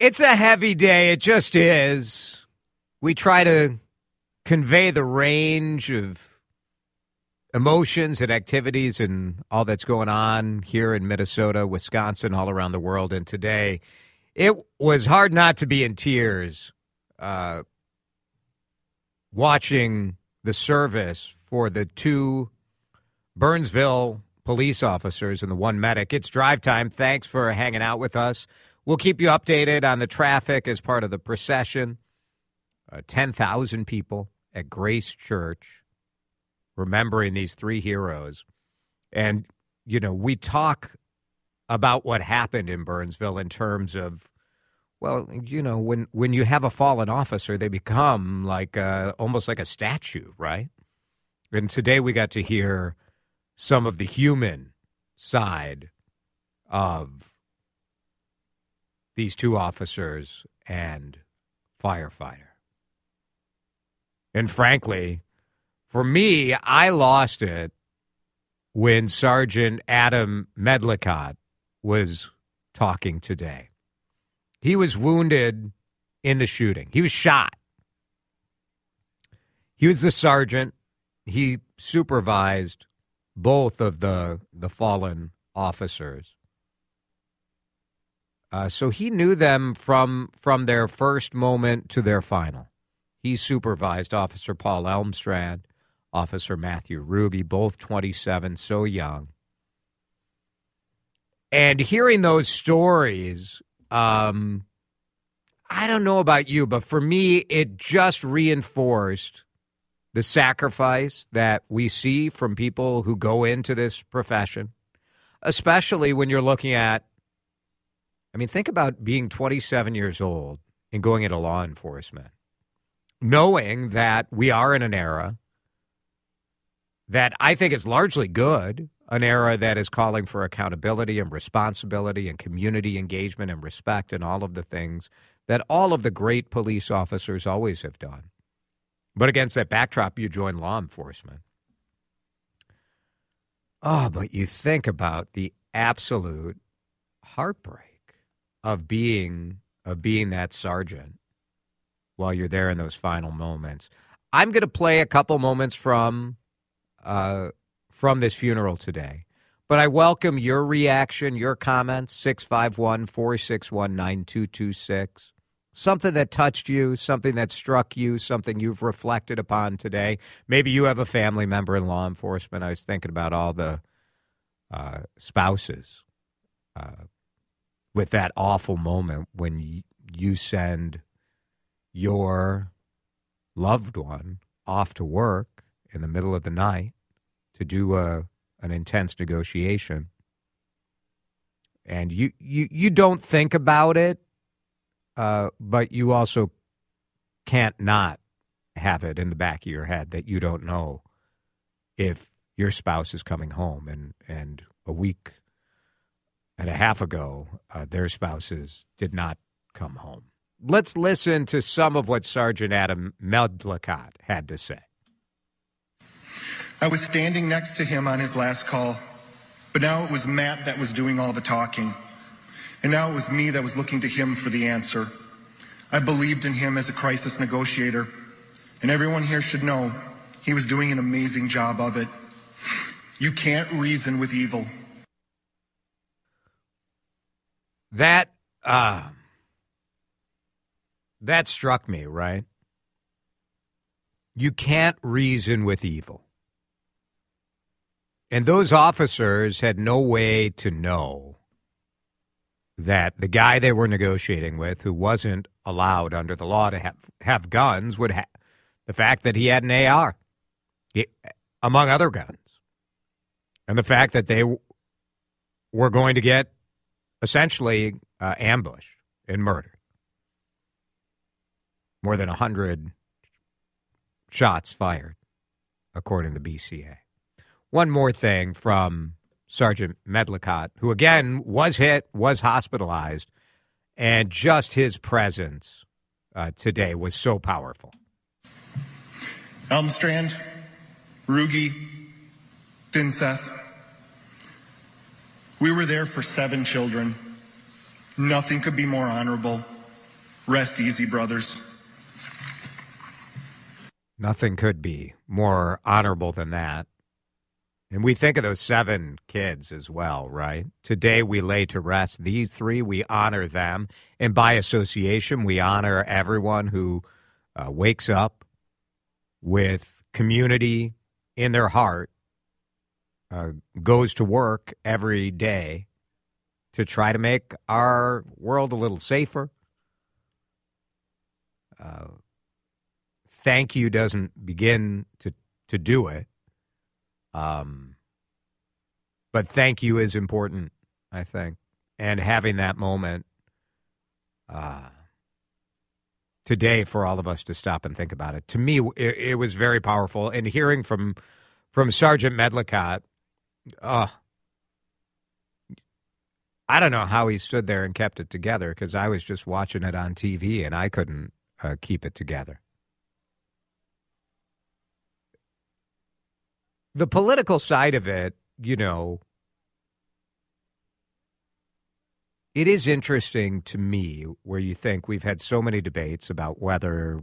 It's a heavy day. It just is. We try to convey the range of emotions and activities and all that's going on here in Minnesota, Wisconsin, all around the world. And today, it was hard not to be in tears uh, watching the service for the two Burnsville police officers and the one medic. It's drive time. Thanks for hanging out with us. We'll keep you updated on the traffic as part of the procession. Uh, 10,000 people at Grace Church remembering these three heroes. And, you know, we talk about what happened in Burnsville in terms of, well, you know, when, when you have a fallen officer, they become like a, almost like a statue, right? And today we got to hear some of the human side of these two officers and firefighter. And frankly, for me, I lost it when Sergeant Adam Medlicott was talking today. He was wounded in the shooting. He was shot. He was the sergeant. He supervised both of the the fallen officers. Uh, so he knew them from from their first moment to their final. He supervised Officer Paul Elmstrand, Officer Matthew Ruge, both 27, so young. And hearing those stories, um, I don't know about you, but for me, it just reinforced the sacrifice that we see from people who go into this profession, especially when you're looking at I mean, think about being 27 years old and going into law enforcement, knowing that we are in an era that I think is largely good, an era that is calling for accountability and responsibility and community engagement and respect and all of the things that all of the great police officers always have done. But against that backdrop, you join law enforcement. Oh, but you think about the absolute heartbreak of being of being that sergeant while you're there in those final moments. I'm going to play a couple moments from uh, from this funeral today. But I welcome your reaction, your comments, 651 461 9226. Something that touched you, something that struck you, something you've reflected upon today. Maybe you have a family member in law enforcement. I was thinking about all the uh, spouses, uh, with that awful moment when you send your loved one off to work in the middle of the night to do a an intense negotiation. And you you you don't think about it uh, but you also can't not have it in the back of your head that you don't know if your spouse is coming home and and a week and a half ago, uh, their spouses did not come home. Let's listen to some of what Sergeant Adam Medlicott had to say. I was standing next to him on his last call, but now it was Matt that was doing all the talking. And now it was me that was looking to him for the answer. I believed in him as a crisis negotiator, and everyone here should know he was doing an amazing job of it. You can't reason with evil. That uh, that struck me, right? You can't reason with evil. And those officers had no way to know that the guy they were negotiating with, who wasn't allowed under the law to have, have guns, would have the fact that he had an AR, he, among other guns, and the fact that they were going to get essentially uh, ambushed and murdered. More than 100 shots fired, according to the BCA. One more thing from Sergeant Medlicott, who again was hit, was hospitalized, and just his presence uh, today was so powerful. Elmstrand, Ruge, Finseth. We were there for seven children. Nothing could be more honorable. Rest easy, brothers. Nothing could be more honorable than that. And we think of those seven kids as well, right? Today we lay to rest these three. We honor them. And by association, we honor everyone who uh, wakes up with community in their heart, uh, goes to work every day to try to make our world a little safer. Uh, thank you doesn't begin to, to do it. Um, but thank you is important, I think. And having that moment uh, today for all of us to stop and think about it. To me, it, it was very powerful. And hearing from from Sergeant Medlicott, uh, I don't know how he stood there and kept it together because I was just watching it on TV and I couldn't uh, keep it together. The political side of it, you know, it is interesting to me where you think we've had so many debates about whether,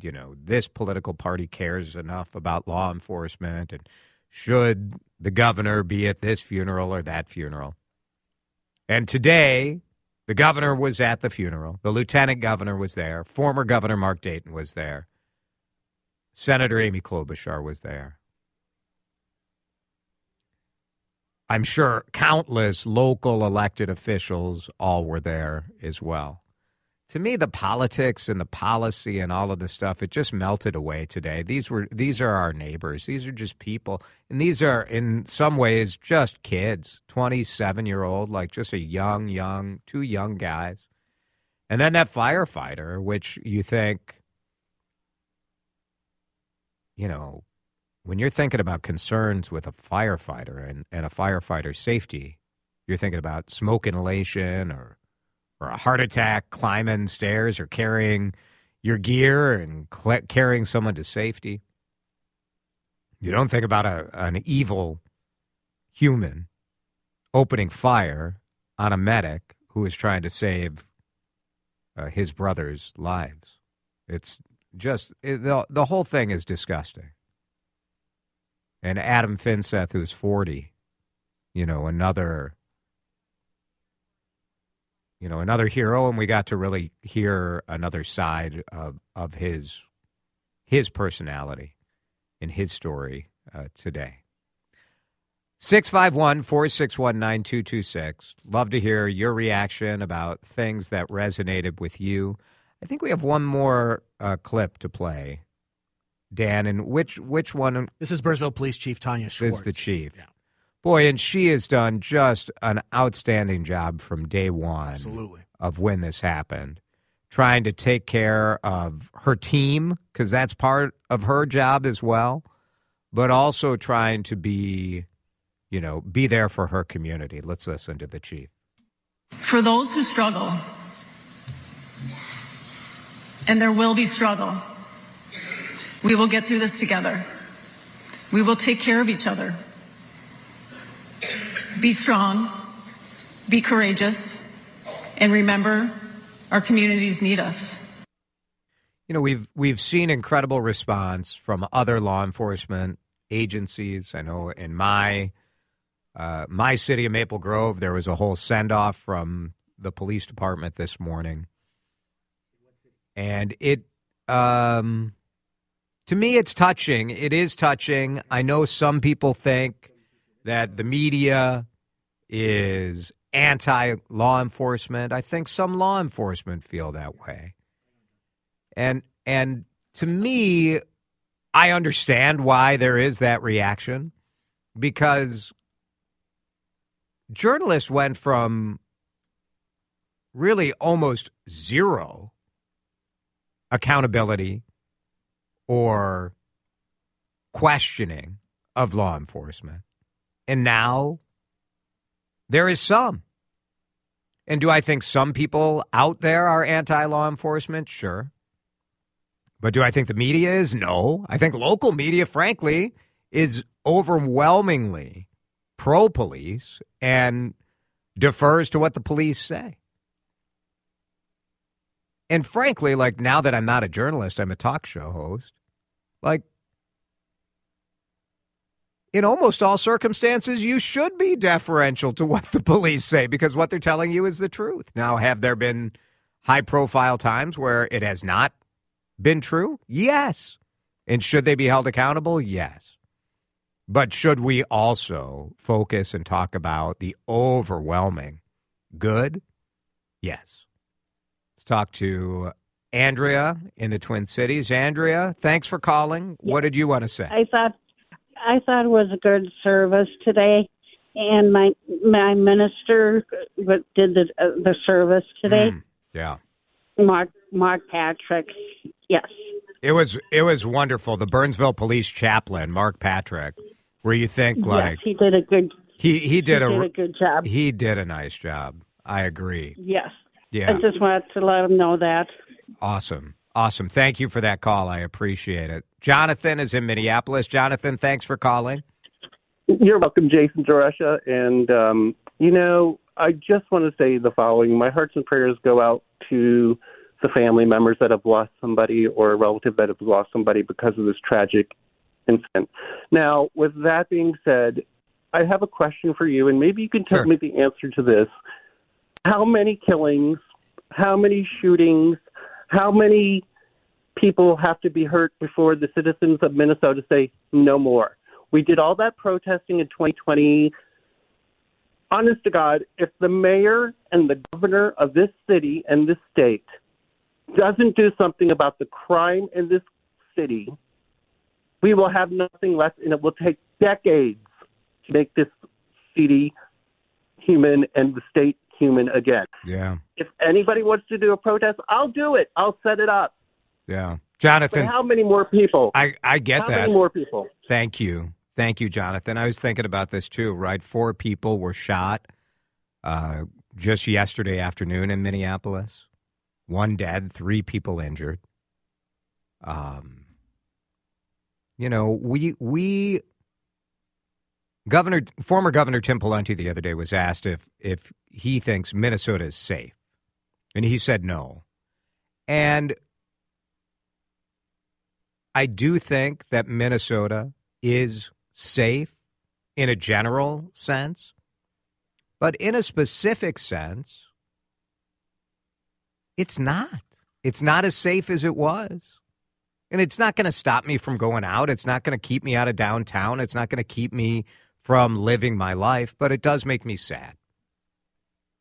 you know, this political party cares enough about law enforcement and should the governor be at this funeral or that funeral. And today, the governor was at the funeral. The lieutenant governor was there. Former Governor Mark Dayton was there. Senator Amy Klobuchar was there. I'm sure countless local elected officials all were there as well. To me, the politics and the policy and all of the stuff, it just melted away today. These were these are our neighbors. These are just people. And these are in some ways just kids, 27 year old, like just a young, young, two young guys. And then that firefighter, which you think, you know, when you're thinking about concerns with a firefighter and, and a firefighter's safety, you're thinking about smoke inhalation or or a heart attack climbing stairs or carrying your gear and cl- carrying someone to safety. You don't think about a, an evil human opening fire on a medic who is trying to save uh, his brother's lives. It's just it, the the whole thing is disgusting and Adam Finseth, who's 40, you know, another, you know, another hero, and we got to really hear another side of of his his personality in his story uh, today. 651 461 9226. Love to hear your reaction about things that resonated with you. I think we have one more uh, clip to play. Dan, and which which one? This is Burnsville Police Chief Tanya Schwartz. This is the chief? Yeah. Boy, and she has done just an outstanding job from day one. Absolutely. Of when this happened, trying to take care of her team because that's part of her job as well, but also trying to be, you know, be there for her community. Let's listen to the chief. For those who struggle, and there will be struggle we will get through this together. We will take care of each other. Be strong, be courageous, and remember our communities need us. You know, we've we've seen incredible response from other law enforcement agencies. I know in my uh, my city of Maple Grove, there was a whole send off from the police department this morning, and it um, to me, it's touching. It is touching. I know some people think that the media is anti law enforcement. I think some law enforcement feel that way. And and to me, I understand why there is that reaction because journalists went from really almost zero accountability or questioning of law enforcement. And now there is some. And do I think some people out there are anti law enforcement? Sure. But do I think the media is? No. I think local media, frankly, is overwhelmingly pro police and defers to what the police say. And frankly, like now that I'm not a journalist, I'm a talk show host. Like, in almost all circumstances, you should be deferential to what the police say because what they're telling you is the truth. Now, have there been high profile times where it has not been true? Yes. And should they be held accountable? Yes. But should we also focus and talk about the overwhelming good? Yes. Let's talk to Andrea in the Twin Cities. Andrea, thanks for calling. What did you want to say? I thought I thought it was a good service today, and my my minister did the uh, the service today. Mm, yeah. Mark Mark Patrick. Yes. It was it was wonderful. The Burnsville Police Chaplain, Mark Patrick, where you think like yes, he did a good he he did, he a, did a good job. He did a nice job. I agree. Yes. Yeah. I just wanted to let him know that. Awesome. Awesome. Thank you for that call. I appreciate it. Jonathan is in Minneapolis. Jonathan, thanks for calling. You're welcome, Jason DeRusha. And, um, you know, I just want to say the following My hearts and prayers go out to the family members that have lost somebody or a relative that have lost somebody because of this tragic incident. Now, with that being said, I have a question for you, and maybe you can tell Sure. me the answer to this. How many killings, how many shootings, how many people have to be hurt before the citizens of Minnesota say no more? We did all that protesting in 2020. Honest to God, if the mayor and the governor of this city and this state doesn't do something about the crime in this city, we will have nothing left, and it will take decades to make this city human and the state human again. Yeah. If anybody wants to do a protest, I'll do it. I'll set it up. Yeah. But Jonathan, how many more people? I, I get how that. many more people? Thank you. Thank you, Jonathan. I was thinking about this too, right? Four people were shot uh, just yesterday afternoon in Minneapolis. One dead, three people injured. Um, you know, we we Governor former Governor Tim Pawlenty the other day was asked if if he thinks Minnesota is safe, and he said no. And I do think that Minnesota is safe in a general sense, but in a specific sense, it's not. It's not as safe as it was. And it's not going to stop me from going out. It's not going to keep me out of downtown. It's not going to keep me from living my life, but it does make me sad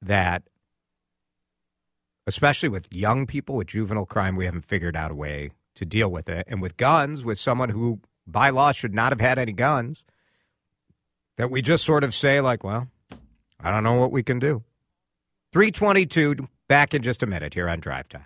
that, especially with young people with juvenile crime, we haven't figured out a way to deal with it. And with guns, with someone who by law should not have had any guns, that we just sort of say, like, well, I don't know what we can do. 322, back in just a minute here on Drive Time.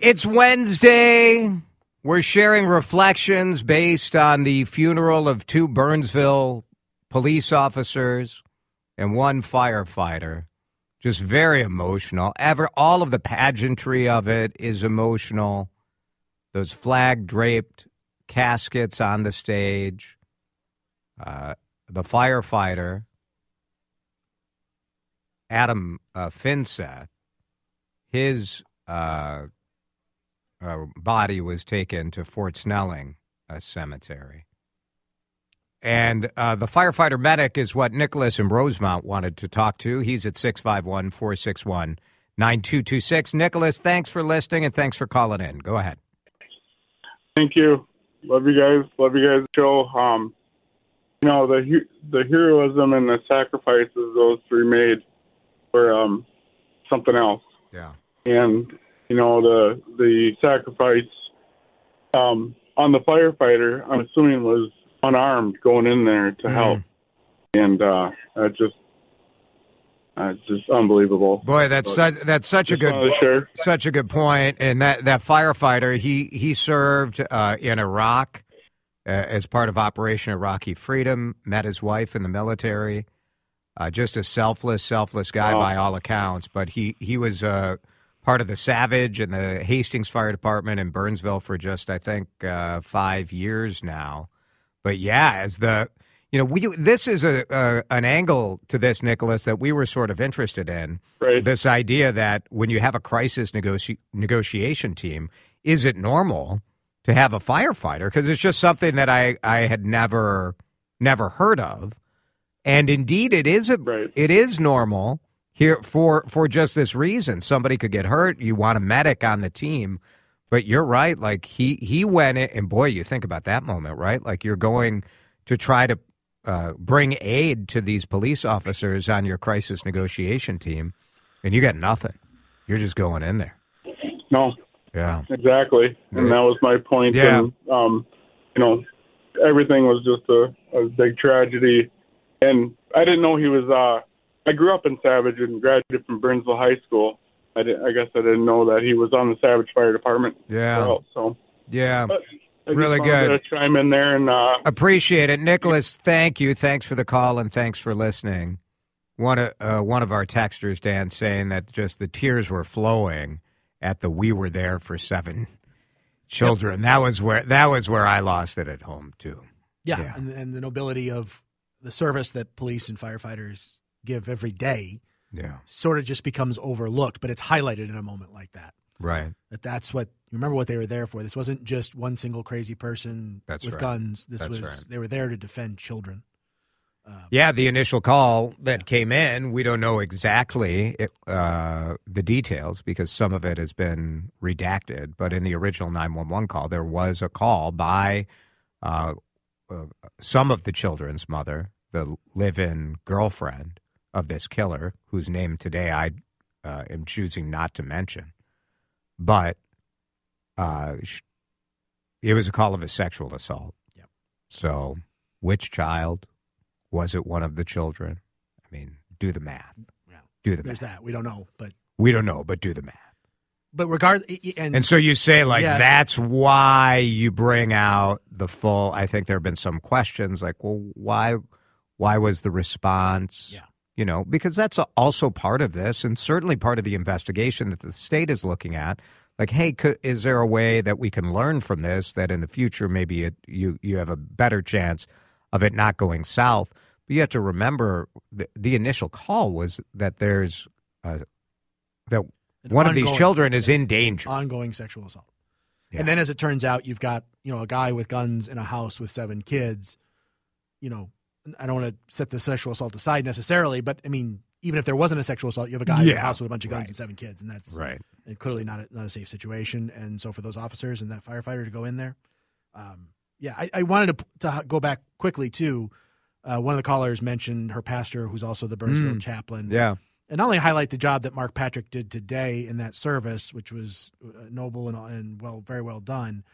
It's Wednesday. We're sharing reflections based on the funeral of two Burnsville police officers and one firefighter. Just very emotional. Ever all of the pageantry of it is emotional. Those flag draped caskets on the stage. Uh, the firefighter, Adam uh, Finseth, his uh, uh, body was taken to Fort Snelling Cemetery. And uh, the firefighter medic is what Nicholas and Rosemount wanted to talk to. He's at 651 461 9226. Nicholas, thanks for listening and thanks for calling in. Go ahead. Thank you. Love you guys. Love you guys' show. Um, you know the the heroism and the sacrifices those three made were um, something else. Yeah. And you know the the sacrifice um, on the firefighter, I'm assuming was unarmed going in there to Mm. help, and uh, that just uh, it's just unbelievable. Boy, that's such that's such a good such a good point. And that that firefighter, he he served uh, in Iraq uh, as part of Operation Iraqi Freedom. Met his wife in the military. Uh, just a selfless, selfless guy Wow. by all accounts. But he he was uh, part of the Savage and the Hastings Fire Department in Burnsville for just I think uh, five years now. But yeah, as the you know, we this is a, a an angle to this, Nicholas, that we were sort of interested in. Right. This idea that when you have a crisis negoti- negotiation team, is it normal to have a firefighter? Because it's just something that I I had never never heard of, and indeed it is a Right. it is normal here for for just this reason. Somebody could get hurt. You want a medic on the team. But you're right. Like he he went in, and boy, you think about that moment, right? Like you're going to try to uh, bring aid to these police officers on your crisis negotiation team, and you got nothing. You're just going in there. No, Yeah. exactly, and that was my point. Yeah. And, um, you know, everything was just a, a big tragedy, and I didn't know he was. Uh, I grew up in Savage and graduated from Burnsville High School. I, did, I guess I didn't know that he was on the Savage Fire Department. Yeah. Well, so Yeah. but I just Really good. To chime in there and uh, Appreciate it, Nicholas. Thank you. Thanks for the call and thanks for listening. One of uh, one of our texters, Dan, saying that just the tears were flowing at the "We were there for seven children." That was where that was where I lost it at home too. Yeah, Yeah. And, and the nobility of the service that police and firefighters give every day Yeah. sort of just becomes overlooked, but it's highlighted in a moment like that. Right. That that's what you remember what they were there for. This wasn't just one single crazy person That's with right. guns. This That's was right. they were there to defend children. Yeah, the initial call that came in, we don't know exactly it, uh, the details because some of it has been redacted. But in the original 911 call, there was a call by uh, uh, some of the children's mother, the live in girlfriend of this killer, whose name today I uh, am choosing not to mention. But uh, it was a call of a sexual assault. Yep. So, which child? Was it one of the children? I mean, do the math. Yeah. Do the There's math. that. We don't know, but We don't know, but do the math. but regard and, And so you say, like, Yes. that's why you bring out the full. I think there have been some questions, like, well, why, why was the response? Yeah. You know, because that's also part of this, and certainly part of the investigation that the state is looking at. Like, hey, could, is there a way that we can learn from this that in the future maybe it, you you have a better chance of it not going south? But you have to remember the, the initial call was that there's uh, that An one of these children is in danger. ongoing sexual assault. Yeah. And then, as it turns out, you've got you know a guy with guns in a house with seven kids. You know, I don't want to set the sexual assault aside necessarily, but I mean, even if there wasn't a sexual assault, you have a guy in a Yeah, house with a bunch of guns right. and seven kids, and that's Right. and clearly not a, not a safe situation. And so, for those officers and that firefighter to go in there, um, yeah, I, I wanted to to go back quickly too. Uh, one of the callers mentioned her pastor, who's also the Burnsville Mm. chaplain Yeah. and not only highlight the job that Mark Patrick did today in that service, which was uh, noble and, and well, very well done,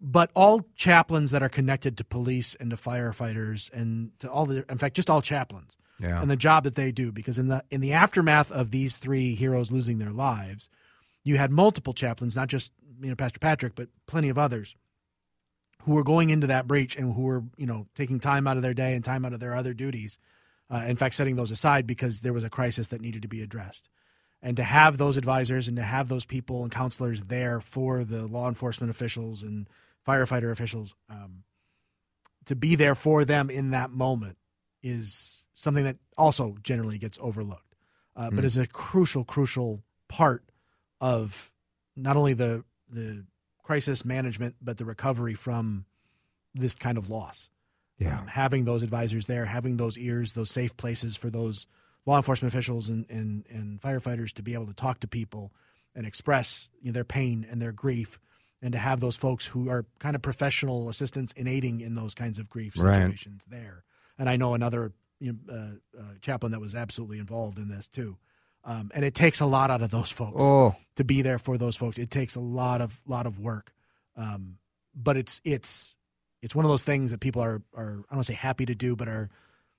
but all chaplains that are connected to police and to firefighters and to all the, in fact, just all chaplains Yeah. and the job that they do, because in the in the aftermath of these three heroes losing their lives, you had multiple chaplains, not just you know Pastor Patrick, but plenty of others who were going into that breach and who were you know taking time out of their day and time out of their other duties uh, in fact setting those aside because there was a crisis that needed to be addressed and to have those advisors and to have those people and counselors there for the law enforcement officials and firefighter officials um, to be there for them in that moment is something that also generally gets overlooked. Uh, but is a crucial crucial part of not only the the crisis management but the recovery from this kind of loss. Yeah. um, having those advisors there, having those ears, those safe places for those law enforcement officials and, and, and firefighters to be able to talk to people and express you know, their pain and their grief and to have those folks who are kind of professional assistants in aiding in those kinds of grief Right. situations there. And I know another you know, uh, uh, chaplain that was absolutely involved in this too. Um, and it takes a lot out of those folks Oh, to be there for those folks. It takes a lot of lot of work, um, but it's it's it's one of those things that people are are I don't want to say happy to do, but are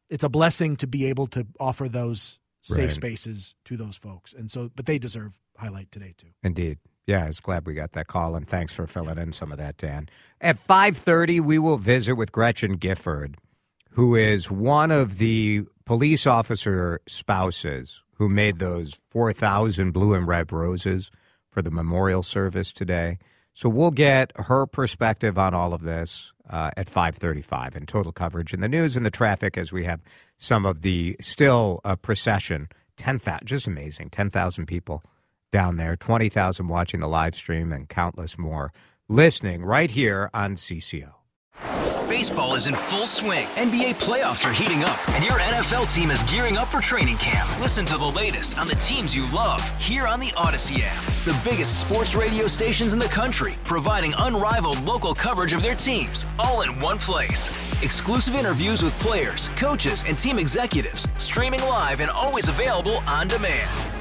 it's a blessing to be able to offer those safe Right. spaces to those folks. And so, but they deserve highlight today too. Indeed. Yeah, I was glad we got that call, and thanks for filling in some of that, Dan. At five thirty, we will visit with Gretchen Gifford, who is one of the police officer spouses who made those four thousand blue and red roses for the memorial service today. So we'll get her perspective on all of this uh, at five thirty-five, and total coverage in the news and the traffic as we have some of the still uh, procession. Ten thousand, just amazing, ten thousand people down there, 20,000 watching the live stream, and countless more listening right here on CCO. Baseball is in full swing. NBA playoffs are heating up, and your NFL team is gearing up for training camp. Listen to the latest on the teams you love here on the Odyssey app. The biggest sports radio stations in the country, providing unrivaled local coverage of their teams, all in one place. Exclusive interviews with players, coaches, and team executives, streaming live and always available on demand.